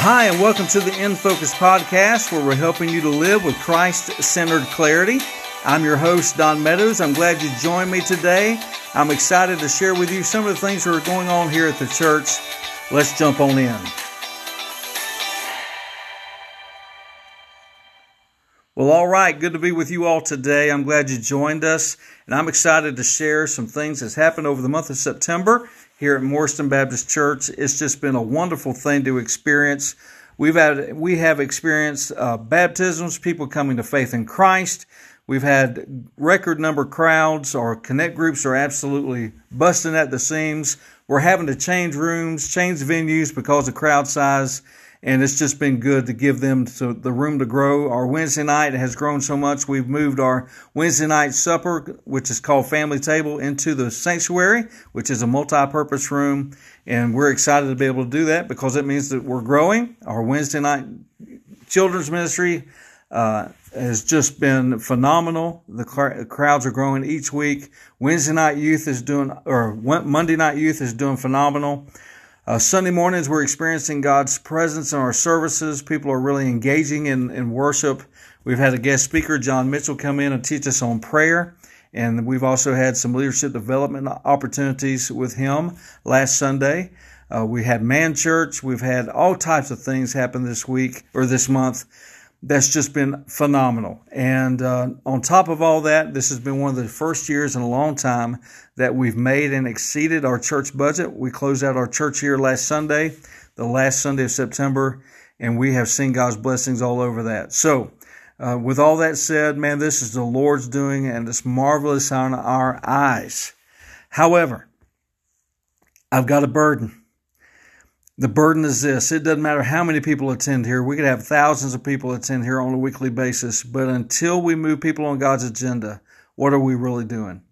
Hi, and welcome to the In Focus podcast, where we're helping you to live with Christ centered clarity. I'm your host, Don Meadows. I'm glad you joined me today. I'm excited to share with you some of the things that are going on here at the church. Let's jump on in. Well, all right. Good to be with you all today. I'm glad you joined us, and I'm excited to share some things that's happened over the month of September here at Morriston Baptist Church. It's just been a wonderful thing to experience. We've had we have experienced uh, baptisms, people coming to faith in Christ. We've had record number crowds. Our connect groups are absolutely busting at the seams. We're having to change rooms, change venues because of crowd size and it's just been good to give them the room to grow. Our Wednesday night has grown so much, we've moved our Wednesday night supper, which is called Family Table, into the sanctuary, which is a multi-purpose room, and we're excited to be able to do that because it means that we're growing. Our Wednesday night children's ministry uh, has just been phenomenal. The crowds are growing each week. Wednesday night youth is doing, or Monday night youth is doing phenomenal. Uh, Sunday mornings, we're experiencing God's presence in our services. People are really engaging in, in worship. We've had a guest speaker, John Mitchell, come in and teach us on prayer. And we've also had some leadership development opportunities with him last Sunday. Uh, we had Man Church. We've had all types of things happen this week or this month that's just been phenomenal. And uh, on top of all that, this has been one of the first years in a long time that we've made and exceeded our church budget. We closed out our church year last Sunday, the last Sunday of September, and we have seen God's blessings all over that. So, uh, with all that said, man, this is the Lord's doing, and it's marvelous on our eyes. However, I've got a burden. The burden is this it doesn't matter how many people attend here. We could have thousands of people attend here on a weekly basis, but until we move people on God's agenda, what are we really doing?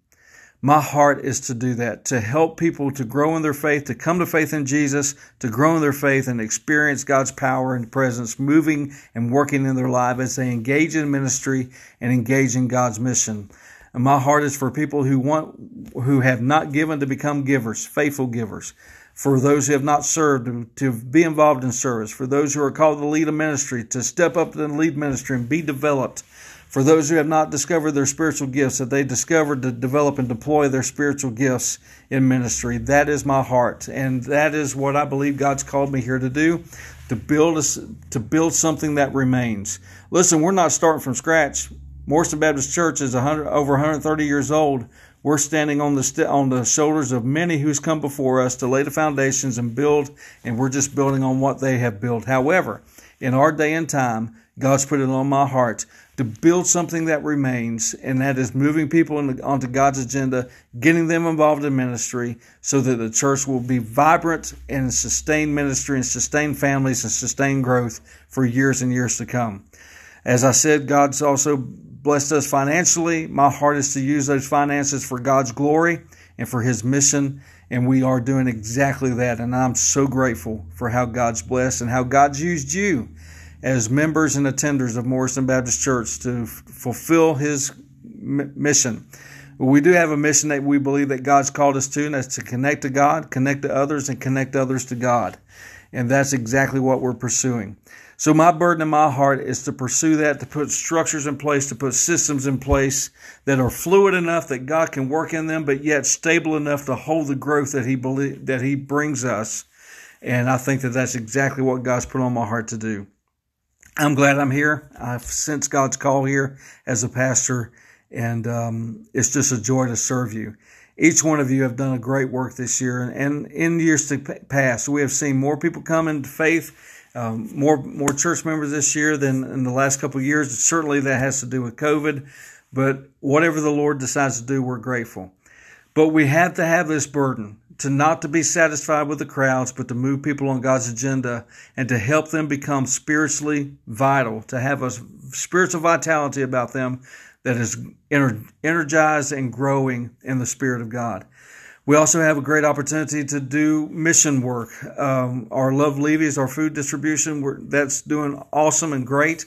My heart is to do that, to help people to grow in their faith, to come to faith in Jesus, to grow in their faith and experience God's power and presence moving and working in their life as they engage in ministry and engage in God's mission. And my heart is for people who want, who have not given to become givers, faithful givers for those who have not served to, be involved in service, for those who are called to lead a ministry, to step up and lead ministry and be developed, for those who have not discovered their spiritual gifts, that they discovered to develop and deploy their spiritual gifts in ministry. That is my heart, and that is what I believe God's called me here to do, to build a, to build something that remains. Listen, we're not starting from scratch. Morriston Baptist Church is 100, over 130 years old. We're standing on the st- on the shoulders of many who's come before us to lay the foundations and build, and we're just building on what they have built. However, in our day and time, God's put it on my heart to build something that remains, and that is moving people the, onto God's agenda, getting them involved in ministry, so that the church will be vibrant and sustain ministry and sustain families and sustain growth for years and years to come. As I said, God's also blessed us financially. My heart is to use those finances for God's glory and for His mission. And we are doing exactly that. And I'm so grateful for how God's blessed and how God's used you as members and attenders of Morriston Baptist Church to f- fulfill His m- mission. We do have a mission that we believe that God's called us to, and that's to connect to God, connect to others, and connect others to God. And that's exactly what we're pursuing. So my burden in my heart is to pursue that, to put structures in place, to put systems in place that are fluid enough that God can work in them, but yet stable enough to hold the growth that He believe, that He brings us. And I think that that's exactly what God's put on my heart to do. I'm glad I'm here. I've sensed God's call here as a pastor, and um, it's just a joy to serve you. Each one of you have done a great work this year, and in years to past, we have seen more people come into faith um, more more church members this year than in the last couple of years. Certainly, that has to do with COVID, but whatever the Lord decides to do, we're grateful. But we have to have this burden to not to be satisfied with the crowds, but to move people on God's agenda and to help them become spiritually vital, to have a spiritual vitality about them that is energized and growing in the Spirit of God. We also have a great opportunity to do mission work. Um, our Love Levy's, our food distribution, that's doing awesome and great,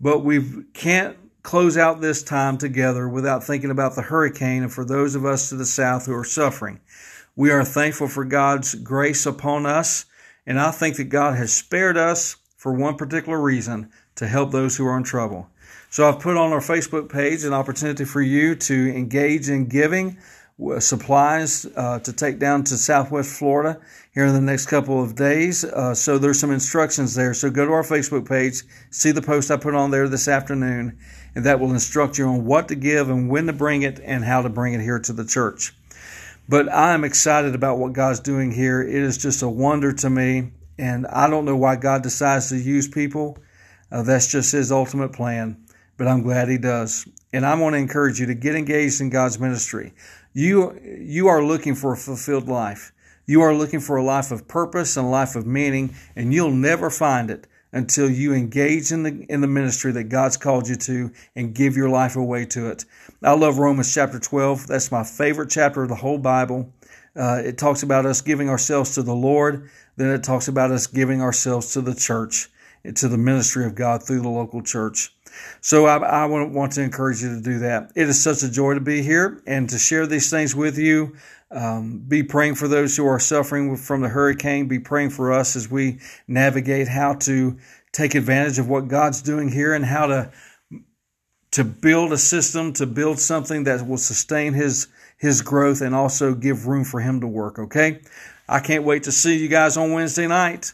but we can't close out this time together without thinking about the hurricane and for those of us to the south who are suffering. We are thankful for God's grace upon us And I think that God has spared us for one particular reason to help those who are in trouble. So I've put on our Facebook page an opportunity for you to engage in giving supplies uh, to take down to Southwest Florida here in the next couple of days. Uh, so there's some instructions there. So go to our Facebook page, see the post I put on there this afternoon, and that will instruct you on what to give and when to bring it and how to bring it here to the church. But I am excited about what God's doing here. It is just a wonder to me, and I don't know why God decides to use people. Uh, that's just His ultimate plan, but I'm glad He does. And I want to encourage you to get engaged in God's ministry. You, you are looking for a fulfilled life. You are looking for a life of purpose and a life of meaning, and you'll never find it until you engage in the in the ministry that God's called you to and give your life away to it. I love Romans chapter 12. That's my favorite chapter of the whole Bible. Uh, it talks about us giving ourselves to the Lord. Then it talks about us giving ourselves to the church, to the ministry of God through the local church. So I, I want to encourage you to do that. It is such a joy to be here and to share these things with you. Um, be praying for those who are suffering from the hurricane. Be praying for us as we navigate how to take advantage of what God's doing here and how to to build a system, to build something that will sustain His His growth and also give room for Him to work. Okay, I can't wait to see you guys on Wednesday night.